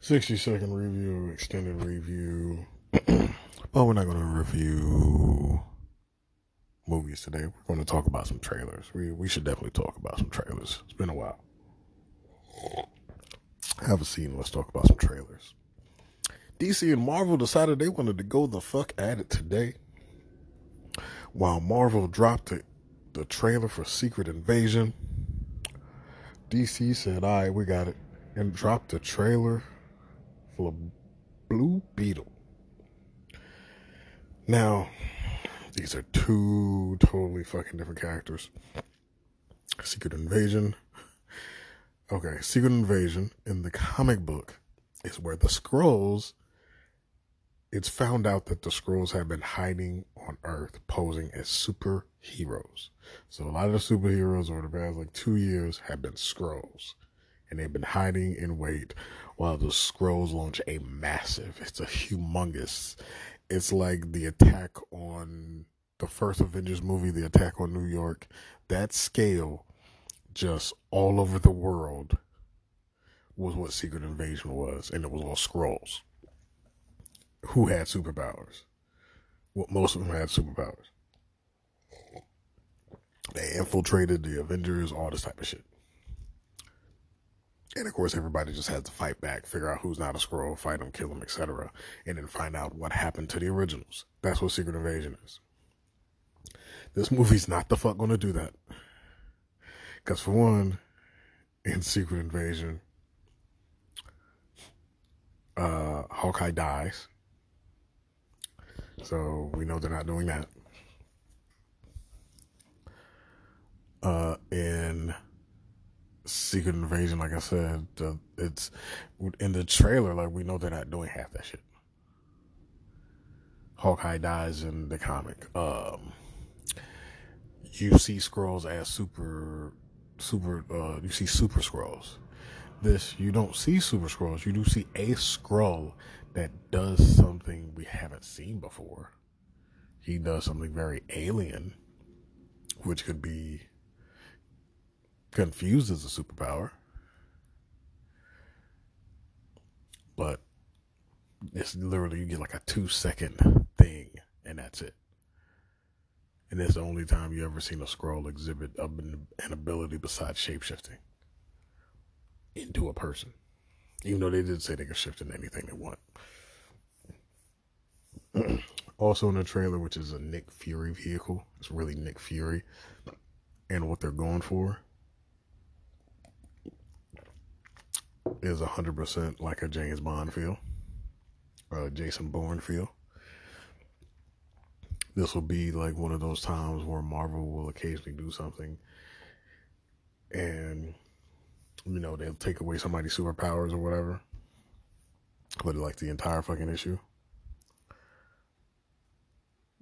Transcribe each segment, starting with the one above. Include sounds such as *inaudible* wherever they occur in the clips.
60 second review, extended review. *clears throat* but we're not going to review movies today. We're going to talk about some trailers. We, we should definitely talk about some trailers. It's been a while. Have a seat and let's talk about some trailers. DC and Marvel decided they wanted to go the fuck at it today. While Marvel dropped the, the trailer for Secret Invasion, DC said, all right, we got it, and dropped the trailer for Blue Beetle. Now, these are two totally fucking different characters. Secret Invasion. Okay, Secret Invasion in the comic book is where the Skrulls It's found out that the Skrulls have been hiding on Earth, posing as superheroes. So a lot of the superheroes over the past like two years have been Skrulls, and they've been hiding in wait while the Skrulls launch a massive. It's a humongous. It's like the attack on the first Avengers movie, the attack on New York. That scale, just all over the world, was what Secret Invasion was, and it was all Skrulls who had superpowers. Well, most of them had superpowers. They infiltrated the Avengers, all this type of shit. And of course, everybody just has to fight back, figure out who's not a Skrull, fight them, kill them, etc., and then find out what happened to the originals. That's what Secret Invasion is. This movie's not the fuck gonna do that. Because for one, in Secret Invasion, uh, Hawkeye dies. So we know they're not doing that. Uh, in Secret Invasion, like I said, the, it's in the trailer. Like we know they're not doing half that shit. Hawkeye dies in the comic. Um, you see Skrulls as super, super. Uh, you see Super Skrulls. This you don't see Super Skrulls. You do see a Skrull that does something we haven't seen before. He does something very alien, which could be confused as a superpower. But it's literally you get like a two second thing and that's it. And it's the only time you ever seen a Skrull exhibit an ability besides shapeshifting into a person. Even though they did say they could shift into anything they want. *clears throat* also in the trailer, which is a Nick Fury vehicle. It's really Nick Fury. And what they're going for is 100% like a James Bond feel, or a Jason Bourne feel. This will be like one of those times where Marvel will occasionally do something and, you know, they'll take away somebody's superpowers or whatever. But like the entire fucking issue.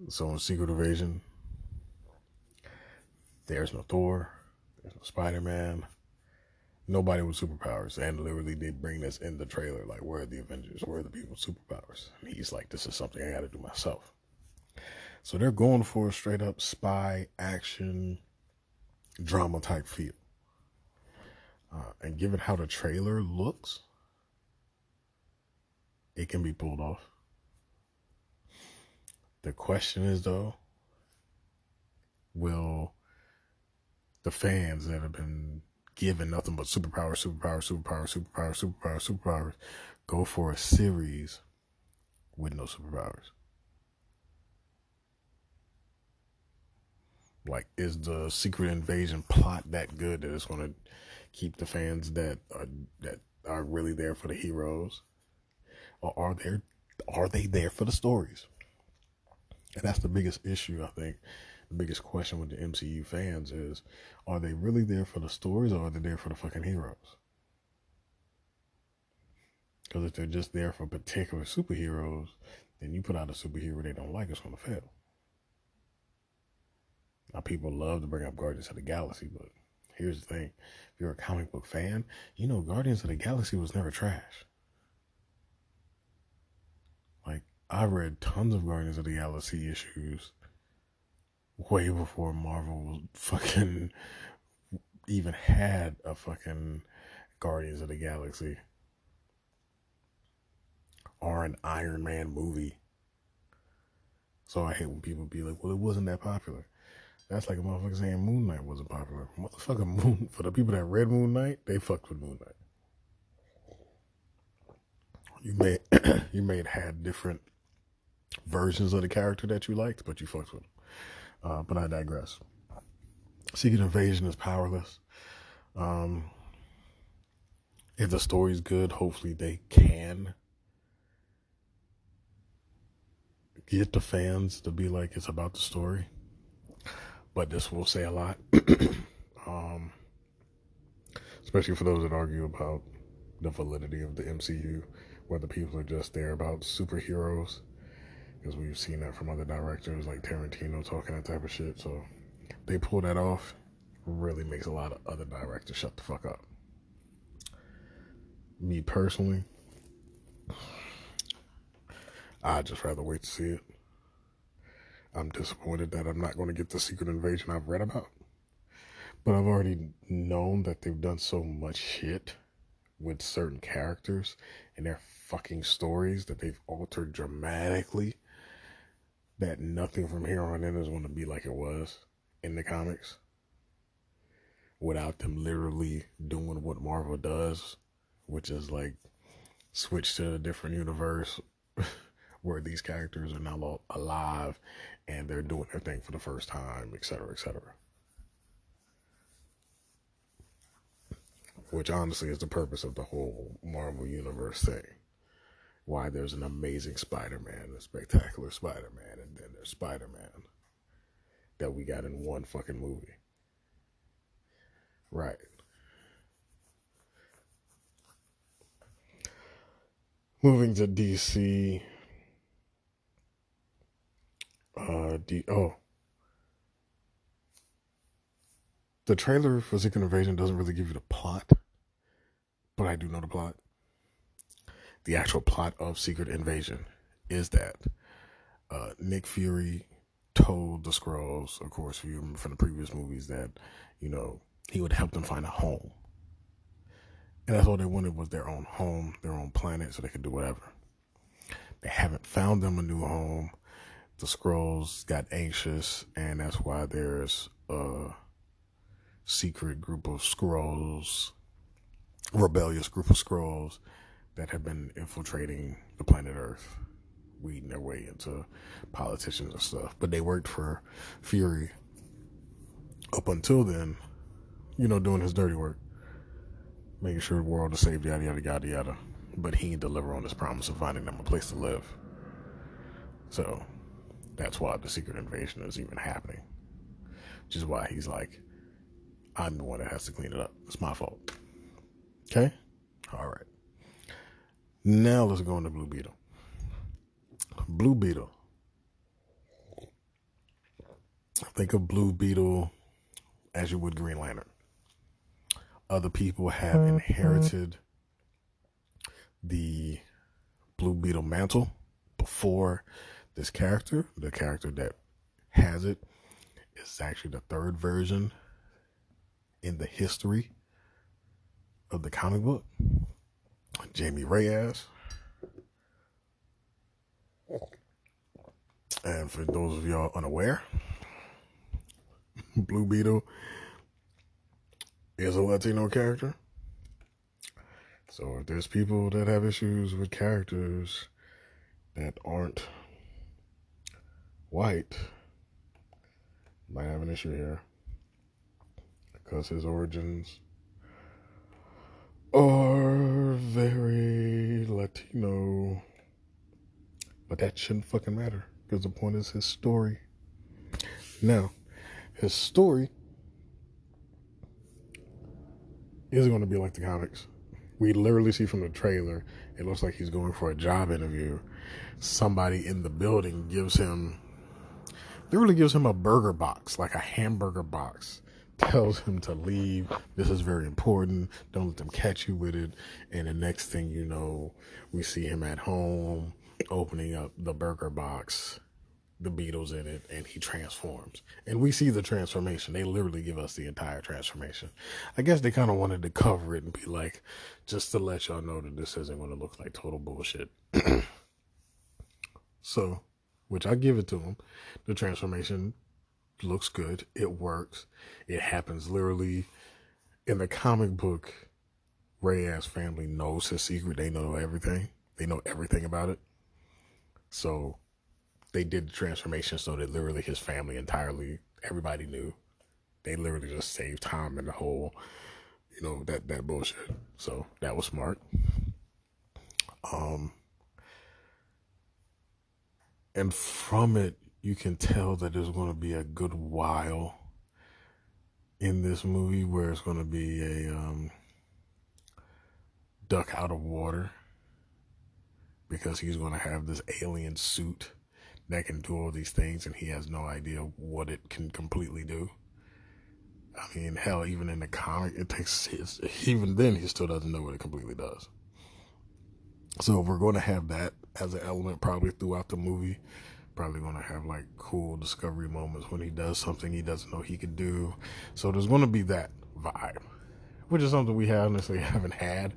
So in Secret Invasion, there's no Thor, there's no Spider Man, nobody with superpowers. And literally, they bring this in the trailer like, where are the Avengers? Where are the people with superpowers? And he's like, this is something I got to do myself. So they're going for a straight up spy action drama type feel. Uh, and given how the trailer looks, it can be pulled off. The question is though, will the fans that have been given nothing but superpower, superpower, superpower, superpower, superpower, superpowers, go for a series with no superpowers. Like, is the Secret Invasion plot that good that it's going to keep the fans that are that are really there for the heroes, or are they are they there for the stories? And that's the biggest issue, I think, biggest question with the MCU fans is are they really there for the stories or are they there for the fucking heroes? Because if they're just there for particular superheroes, then you put out a superhero they don't like, it's going to fail. Now, people love to bring up Guardians of the Galaxy, but here's the thing if you're a comic book fan, you know Guardians of the Galaxy was never trash. Like, I read tons of Guardians of the Galaxy issues way before Marvel fucking even had a fucking Guardians of the Galaxy. or an Iron Man movie. So I hate when people be like, well, it wasn't that popular. That's like a motherfucker saying Moon Knight wasn't popular. Motherfucker *laughs* Moon, for the people that read Moon Knight, they fucked with Moon Knight. You may, *clears throat* you may have had different versions of the character that you liked, but you fucked with them. Uh, but I digress. Secret Invasion is powerless. Um, if the story's good, hopefully they can get the fans to be like it's about the story. But this will say a lot. *clears throat* um, especially for those that argue about the validity of the MCU, whether people are just there about superheroes. Because we've seen that from other directors like Tarantino talking that type of shit. So they pull that off, really makes a lot of other directors shut the fuck up. Me personally, I'd just rather wait to see it. I'm disappointed that I'm not going to get the secret invasion I've read about. But I've already known that they've done so much shit with certain characters and their fucking stories that they've altered dramatically that nothing from here on in is going to be like it was in the comics without them literally doing what Marvel does, which is like switch to a different universe *laughs* where these characters are now alive and they're doing their thing for the first time, etc., etc. Which honestly is the purpose of the whole Marvel Universe thing. Why there's an amazing Spider Man, a spectacular Spider Man, and then there's Spider Man that we got in one fucking movie. Right. Moving to DC. Uh, D. Oh. The trailer for Secret Invasion doesn't really give you the plot, but I do know the plot. The actual plot of Secret Invasion is that uh, Nick Fury told the Skrulls, of course, you remember from the previous movies, that you know he would help them find a home, and that's all they wanted was their own home, their own planet, so they could do whatever. They haven't found them a new home. The Skrulls got anxious, and that's why there's a secret group of Skrulls, rebellious group of Skrulls that have been infiltrating the planet Earth weeding their way into politicians and stuff. But they worked for Fury up until then, you know, doing his dirty work, making sure the world is saved, yada, yada, yada, yada. But he didn't deliver on his promise of finding them a place to live. So that's why the secret invasion is even happening. Which is why he's like, I'm the one that has to clean it up. It's my fault. Okay? All right. Now let's go into Blue Beetle. Blue Beetle. Think of Blue Beetle as you would Green Lantern. Other people have mm-hmm. inherited the Blue Beetle mantle before this character. The character that has it is actually the third version in the history of the comic book. Jamie Reyes And for those of y'all unaware, *laughs* Blue Beetle is a Latino character. So if there's people that have issues with characters that aren't white, might have an issue here. Because his origins are very Latino. But that shouldn't fucking matter because the point is his story. Now, his story isn't going to be like the comics. We literally see from the trailer, it looks like he's going for a job interview. Somebody in the building gives him, literally gives him a burger box, like a hamburger box. Tells him to leave. This is very important. Don't let them catch you with it. And the next thing you know, we see him at home opening up the burger box the Beetle's in it and he transforms. And we see the transformation. They literally give us the entire transformation. I guess they kind of wanted to cover it and be like, just to let y'all know that this isn't going to look like total bullshit. *clears throat* so, which I give it to them. The transformation looks good. It works. It happens literally in the comic book. Reyes family knows his secret. They know everything. They know everything about it. So they did the transformation so that literally his family entirely, everybody knew. They literally just saved time in the whole, you know, that, that bullshit. So that was smart. Um, and from it, you can tell that there's going to be a good while in this movie where it's going to be a um, duck out of water because he's going to have this alien suit that can do all these things and he has no idea what it can completely do. I mean, hell, even in the comic, it takes, even then, he still doesn't know what it completely does. So we're going to have that as an element probably throughout the movie. Probably going to have like cool discovery moments when he does something he doesn't know he can do. So there's going to be that vibe, which is something we honestly *laughs* haven't had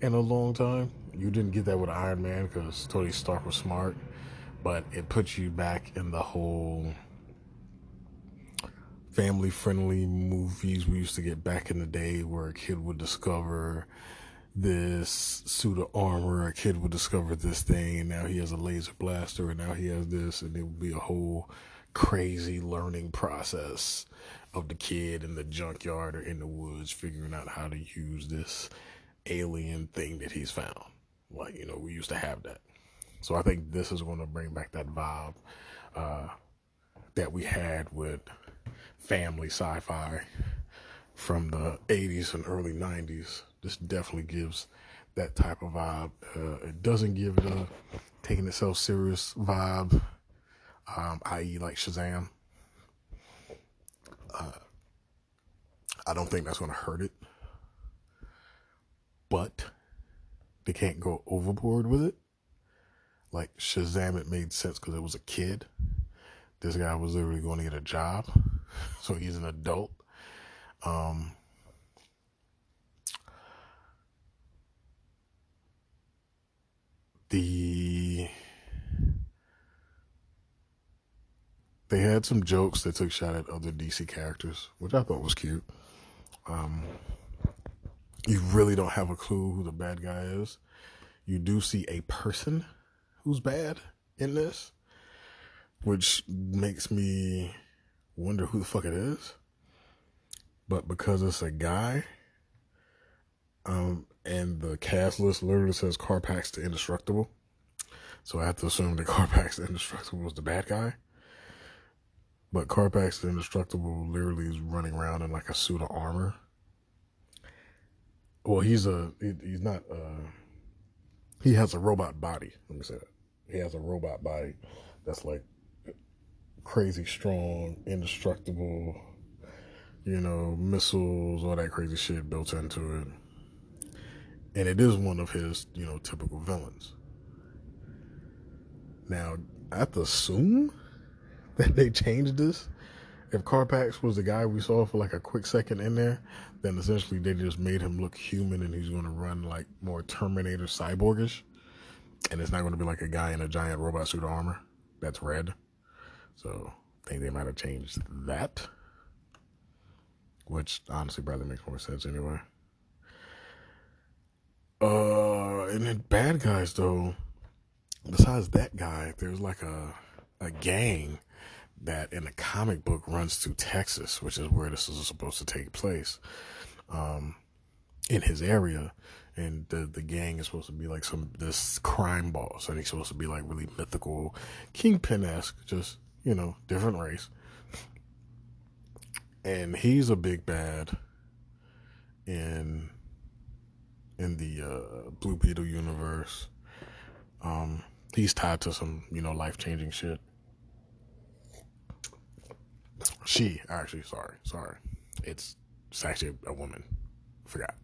in a long time. You didn't get that with Iron Man because Tony Stark was smart, but it puts you back in the whole family friendly movies we used to get back in the day where a kid would discover this suit of armor, a kid would discover this thing, and now he has a laser blaster, and now he has this, and it would be a whole crazy learning process of the kid in the junkyard or in the woods figuring out how to use this alien thing that he's found. Like, you know, we used to have that. So I think this is going to bring back that vibe uh, that we had with family sci fi from the 80s and early 90s. This definitely gives that type of vibe. Uh, it doesn't give it a taking itself serious vibe, um, i.e., like Shazam. Uh, I don't think that's going to hurt it but they can't go overboard with it. Like Shazam, it made sense because it was a kid. This guy was literally going to get a job, *laughs* so he's an adult. Um, the they had some jokes that took shot at other DC characters, which I thought was cute. Um, you really don't have a clue who the bad guy is. You do see a person who's bad in this, which makes me wonder who the fuck it is. But because it's a guy, um, and the cast list literally says Carapax the Indestructible, so I have to assume that *laughs* Carapax the Indestructible was the bad guy. But Carapax the Indestructible literally is running around in like a suit of armor well, he's a he, he's not. Uh, he has a robot body. Let me say that. He has a robot body that's like crazy strong, indestructible. You know, missiles, all that crazy shit built into it. And it is one of his, you know, typical villains. Now, I have to assume *laughs* that they changed this if Carapax was the guy we saw for like a quick second in there, then essentially they just made him look human and he's going to run like more Terminator cyborgish. And it's not going to be like a guy in a giant robot suit of armor that's red. So I think they might have changed that. Which honestly probably makes more sense anyway. Uh, and then bad guys though, besides that guy, there's like a a gang that in the comic book runs through Texas, which is where this is supposed to take place, um, in his area. And the the gang is supposed to be like some this crime boss, and he's supposed to be like really mythical, kingpin esque, just you know, different race. And he's a big bad in in the uh, Blue Beetle universe. Um, he's tied to some you know life changing shit she, actually, sorry, sorry. It's, it's actually a woman. Forgot.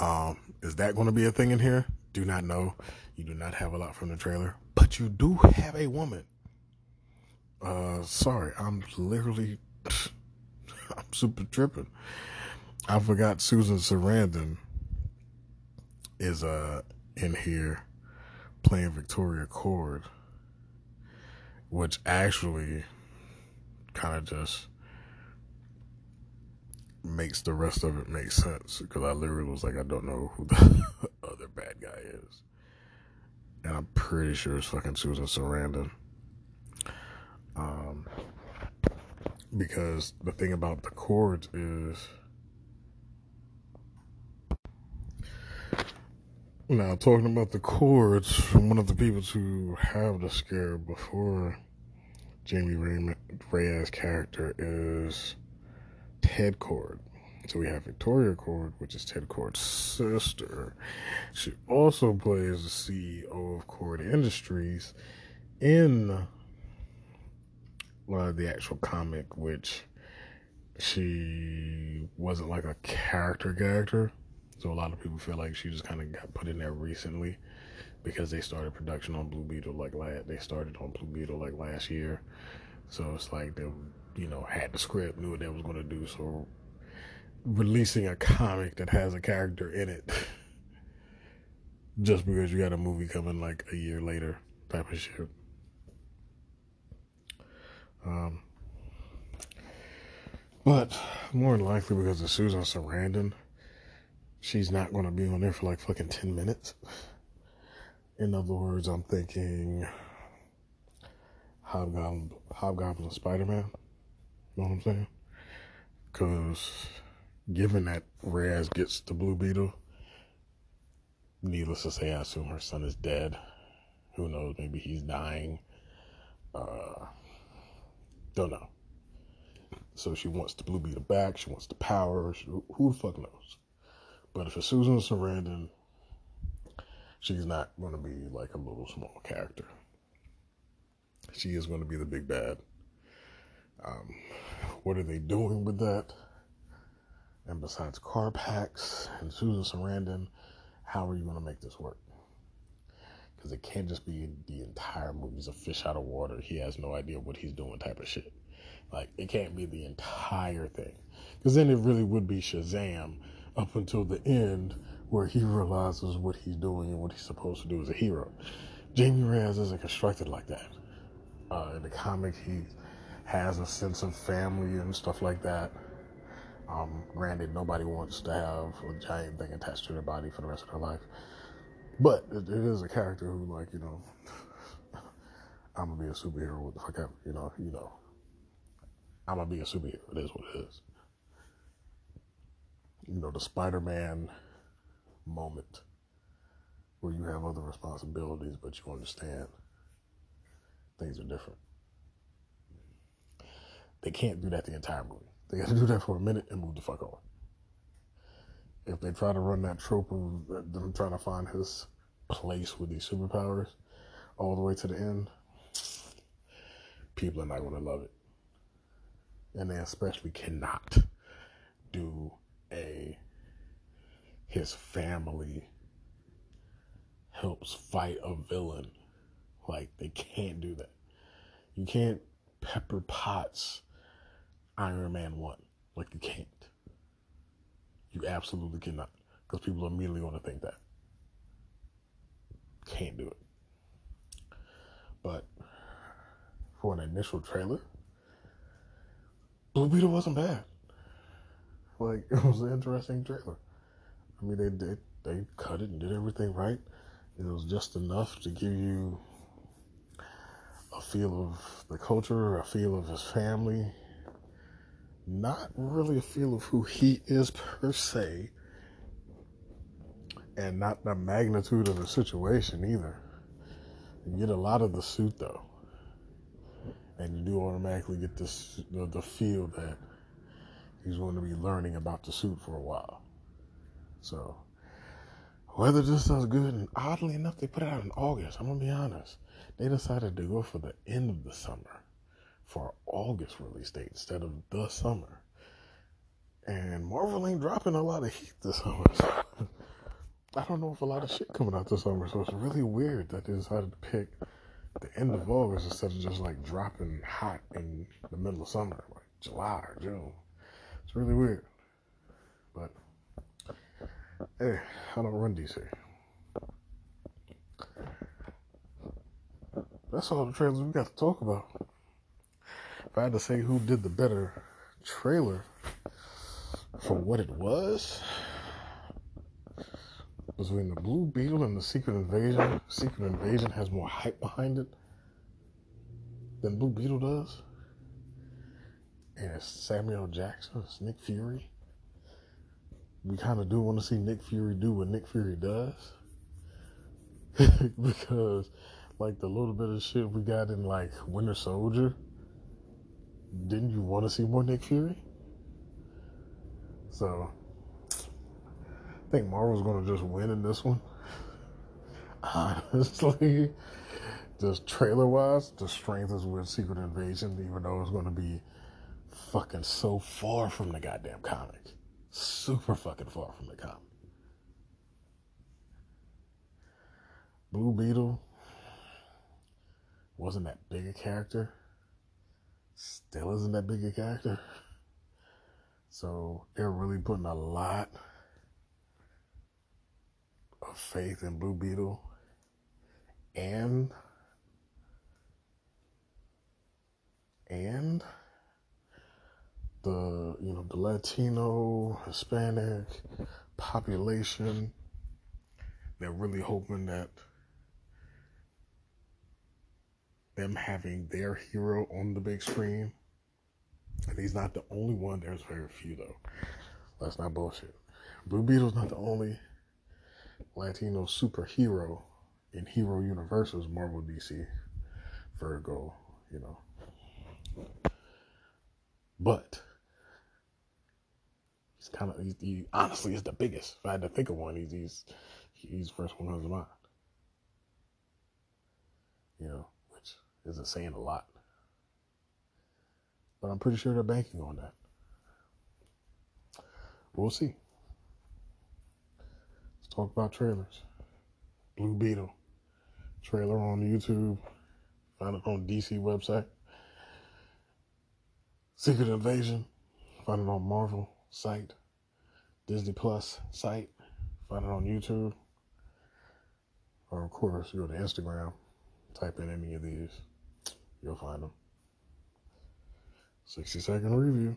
Um, is that going to be a thing in here? Do not know. You do not have a lot from the trailer, but you do have a woman. Uh, sorry, I'm literally, *laughs* I'm super tripping. I forgot Susan Sarandon is uh in here playing Victoria Kord, which actually kind of just makes the rest of it make sense because I literally was like, I don't know who the *laughs* other bad guy is, and I'm pretty sure it's fucking Susan Sarandon. Um, because the thing about the Kords is Now, talking about the Kords, one of the people who have the scare before Jamie Ray- Reyes' character is Ted Kord. So we have Victoria Kord, which is Ted Kord's sister. She also plays the CEO of Kord Industries in uh, the actual comic, which she wasn't like a character character so a lot of people feel like she just kind of got put in there recently because they started production on Blue Beetle like last. They started on Blue Beetle like last year, so it's like they, you know, had the script, knew what they was going to do. So releasing a comic that has a character in it *laughs* just because you got a movie coming like a year later type of shit. Um, but more than likely because of Susan Sarandon she's not going to be on there for like fucking 10 minutes. In other words, I'm thinking Hobgoblin, Hobgoblin Spider Man. You know what I'm saying? Because given that Raz gets the Blue Beetle, needless to say, I assume her son is dead. Who knows? Maybe he's dying. Uh, don't know. So she wants the Blue Beetle back. She wants the power. She, who the fuck knows? But if Susan Sarandon, she's not going to be like a little small character. She is going to be the big bad. Um, what are they doing with that? And besides Carapax and Susan Sarandon, how are you going to make this work? Because it can't just be the entire movie's a fish out of water. He has no idea what he's doing type of shit. Like, it can't be the entire thing. Because then it really would be Shazam up until the end where he realizes what he's doing and what he's supposed to do as a hero. Jamie Reyes isn't constructed like that. Uh, in the comic, he has a sense of family and stuff like that. Um, granted, nobody wants to have a giant thing attached to their body for the rest of their life. But it, it is a character who, like, you know, *laughs* I'm gonna be a superhero. What the fuck ever, you know, you know. I'm gonna be a superhero. It is what it is you know, the Spider Man moment where you have other responsibilities, but you understand things are different. They can't do that the entire movie. They got to *laughs* do that for a minute and move the fuck on. If they try to run that trope of them trying to find his place with these superpowers all the way to the end, people are not going to love it. And they especially cannot do his family helps fight a villain. Like they can't do that. You can't Pepper Potts Iron Man one. Like you can't. You absolutely cannot. Because people immediately want to think that. Can't do it. But for an initial trailer, Blue Beetle wasn't bad. Like *laughs* it was an interesting trailer. I mean, they did they cut it and did everything right. It was just enough to give you a feel of the culture, a feel of his family. Not really a feel of who he is per se, and not the magnitude of the situation either. You get a lot of the suit though, and you do automatically get this the, the feel that he's going to be learning about the suit for a while. So, whether this does good, and oddly enough, they put it out in August. I'm gonna be honest. They decided to go for the end of the summer for August release date instead of the summer. And Marvel ain't dropping a lot of heat this summer. So *laughs* I don't know if a lot of shit coming out this summer. So it's really weird that they decided to pick the end of August instead of just like dropping hot in the middle of summer, like July or June. It's really weird. But hey, I don't run DC. That's all the trailers we got to talk about. If I had to say who did the better trailer for what it was, between the Blue Beetle and the Secret Invasion, Secret Invasion has more hype behind it than Blue Beetle does. And it's Samuel Jackson, it's Nick Fury. We kind of do want to see Nick Fury do what Nick Fury does. *laughs* because, like, the little bit of shit we got in, like, Winter Soldier, didn't you want to see more Nick Fury? So, I think Marvel's going to just win in this one. *laughs* Honestly, just trailer wise, the strength is with Secret Invasion, even though it's going to be fucking so far from the goddamn comic. Super fucking far from the comic. Blue Beetle wasn't that big a character. Still isn't that big a character. So they're really putting a lot of faith in Blue Beetle and and the you know the Latino Hispanic population. They're really hoping that them having their hero on the big screen, and he's not the only one. There's very few though. That's not bullshit. Blue Beetle's not the only Latino superhero in hero universes, Marvel, DC, Virgo, you know. But he's kind of, he's, he honestly is the biggest. If I had to think of one, he's, he's, he's first one comes to mind. You know, which isn't saying a lot. But I'm pretty sure they're banking on that. We'll see Let's talk about trailers. Blue Beetle trailer on YouTube. Find it on DC website. Secret Invasion. Find it on Marvel site. Disney Plus site. Find it on YouTube. Or of course, go to Instagram. Type in any of these. You'll find them. 60 second review.